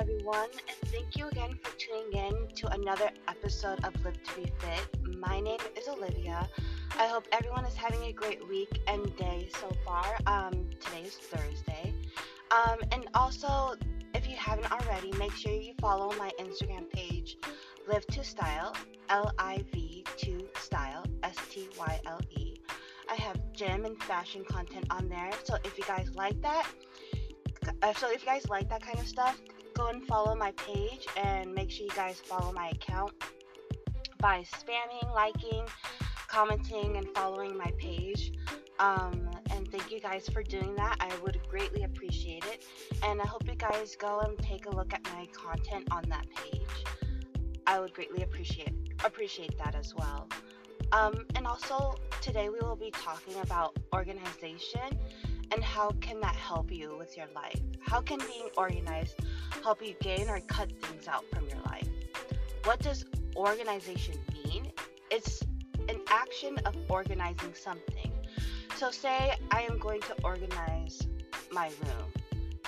everyone, and thank you again for tuning in to another episode of Live to Be Fit. My name is Olivia. I hope everyone is having a great week and day so far. Um, today is Thursday. Um, and also, if you haven't already, make sure you follow my Instagram page, Live to Style, L I V 2 Style, S T Y L E. I have gym and fashion content on there, so if you guys like that, uh, so if you guys like that kind of stuff, go and follow my page and make sure you guys follow my account by spamming, liking, commenting, and following my page. Um, and thank you guys for doing that. I would greatly appreciate it. And I hope you guys go and take a look at my content on that page. I would greatly appreciate appreciate that as well. Um, and also today we will be talking about organization and how can that help you with your life? How can being organized help you gain or cut things out from your life? What does organization mean? It's an action of organizing something. So, say I am going to organize my room.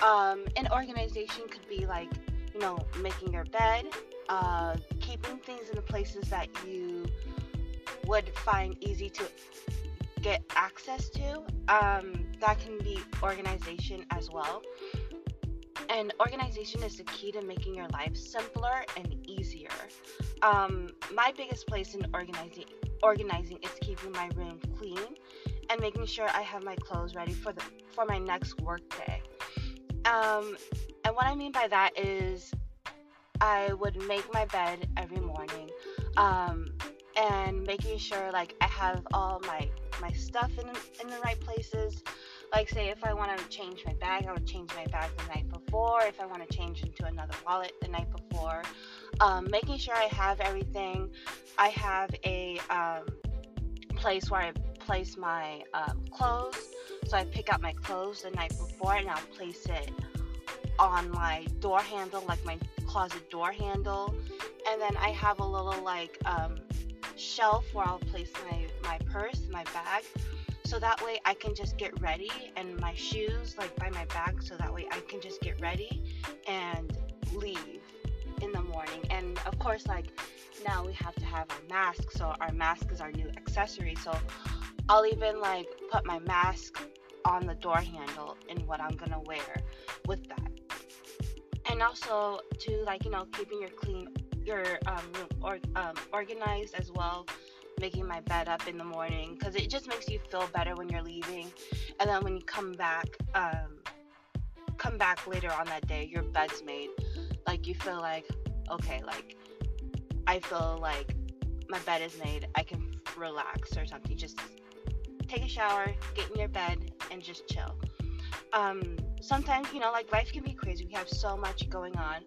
Um, an organization could be like, you know, making your bed, uh, keeping things in the places that you would find easy to get access to. Um, that can be organization as well. And organization is the key to making your life simpler and easier. Um, my biggest place in organizing organizing is keeping my room clean and making sure I have my clothes ready for the for my next work day. Um, and what I mean by that is I would make my bed every morning. Um, making sure like I have all my my stuff in in the right places. Like say if I want to change my bag, I would change my bag the night before. If I want to change into another wallet the night before, um, making sure I have everything. I have a um, place where I place my um, clothes. So I pick out my clothes the night before and I'll place it on my door handle, like my closet door handle. And then I have a little like um, shelf where I'll place my, my purse, my bag. So that way I can just get ready and my shoes like by my bag so that way I can just get ready and leave in the morning. And of course like now we have to have our mask. So our mask is our new accessory. So I'll even like put my mask on the door handle in what I'm gonna wear with that. And also to like you know keeping your clean your um, room or um, organized as well making my bed up in the morning because it just makes you feel better when you're leaving. And then when you come back um, come back later on that day your bed's made. Like you feel like okay like i feel like my bed is made. I can relax or something. Just take a shower get in your bed and just chill. Um, sometimes you know like life can be crazy we have so much going on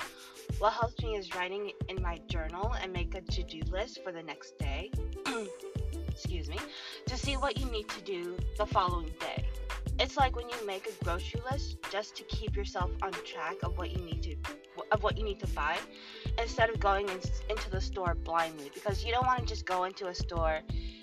what helps me is writing in my journal and make a to do list for the next day. Excuse me. To see what you need to do the following day. It's like when you make a grocery list just to keep yourself on track of what you need to of what you need to buy instead of going in, into the store blindly because you don't want to just go into a store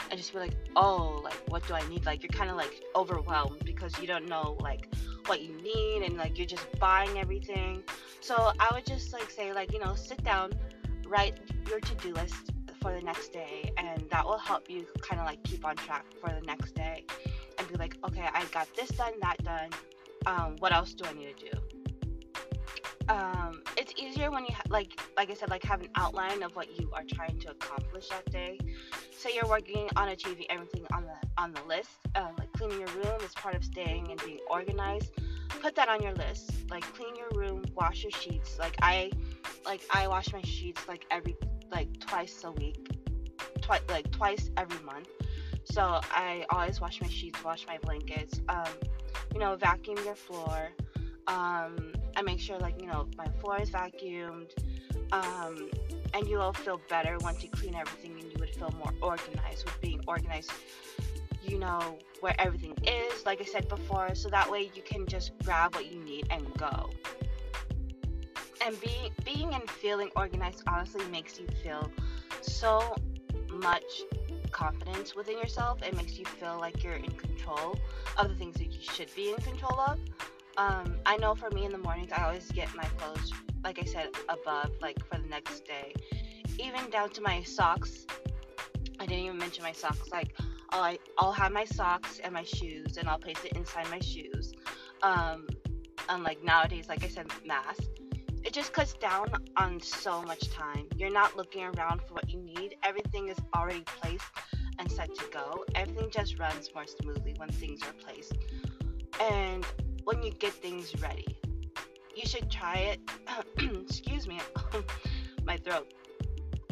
and just be like, "Oh, like what do I need?" Like you're kind of like overwhelmed because you don't know like what you need and like you're just buying everything. So I would just like say like, you know, sit down, write your to-do list for the next day and that will help you kind of like keep on track for the next day and be like, okay, I got this done, that done. Um, what else do I need to do? Um, it's easier when you ha- like like I said like have an outline of what you are trying to accomplish that day. Say you're working on achieving everything on the on the list. Uh, like cleaning your room is part of staying and being organized. Put that on your list. Like clean your room, wash your sheets. Like I like I wash my sheets like every like twice a week, twice like twice every month. So I always wash my sheets, wash my blankets. Um, you know, vacuum your floor. Um, I make sure like you know my floor is vacuumed, um, and you will feel better once you clean everything, and you would feel more organized with being organized. You know where everything is, like I said before, so that way you can just grab what you need and go. And being being and feeling organized honestly makes you feel so much confidence within yourself. It makes you feel like you're in control of the things that you should be in control of. Um, I know for me in the mornings, I always get my clothes, like I said, above, like for the next day. Even down to my socks. I didn't even mention my socks. Like, I'll, I'll have my socks and my shoes, and I'll place it inside my shoes. Um, unlike nowadays, like I said, mask. It just cuts down on so much time. You're not looking around for what you need. Everything is already placed and set to go. Everything just runs more smoothly when things are placed. And when you get things ready. You should try it. Excuse me, my throat.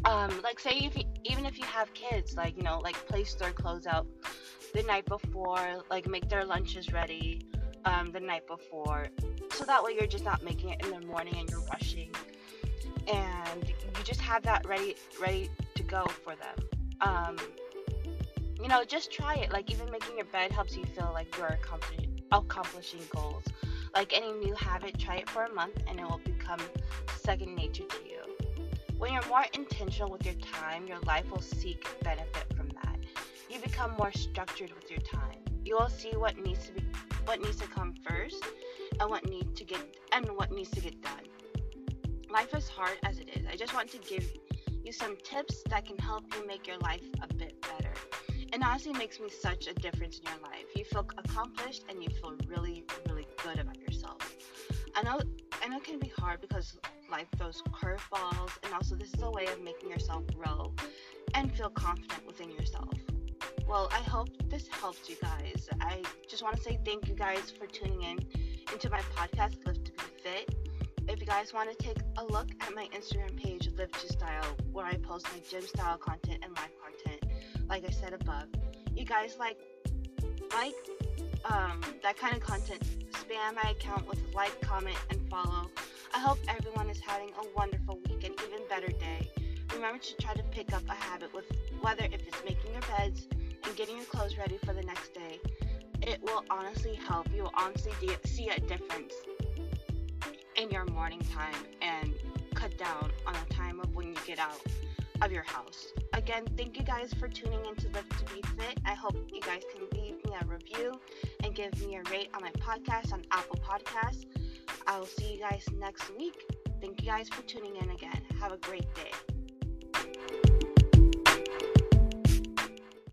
Um, like say if you, even if you have kids, like you know, like place their clothes out the night before, like make their lunches ready um, the night before, so that way you're just not making it in the morning and you're rushing, and you just have that ready ready to go for them. Um, you know, just try it. Like even making your bed helps you feel like you're accomplishing accomplishing goals. Like any new habit, try it for a month and it will become second nature to you. When you're more intentional with your time, your life will seek benefit from that. You become more structured with your time. You will see what needs to be what needs to come first and what needs to get and what needs to get done. Life is hard as it is. I just want to give you some tips that can help you make your life a bit better it honestly makes me such a difference in your life. You feel accomplished and you feel really, really good about yourself. I know, I know it can be hard because life throws curveballs, and also this is a way of making yourself grow and feel confident within yourself. Well, I hope this helps you guys. I just want to say thank you guys for tuning in into my podcast, Live to Be Fit. If you guys want to take a look at my Instagram page, Live to Style, where I post my gym style content and live content, like I said above. You guys like like um, that kind of content, spam my account with like, comment, and follow. I hope everyone is having a wonderful week and even better day. Remember to try to pick up a habit with whether if it's making your beds and getting your clothes ready for the next day. It will honestly help. You will honestly see a difference in your morning time and cut down on the time of when you get out of your house. Again, thank you guys for tuning in to Live to Be Fit. I hope you guys can leave me a review and give me a rate on my podcast on Apple Podcasts. I will see you guys next week. Thank you guys for tuning in again. Have a great day.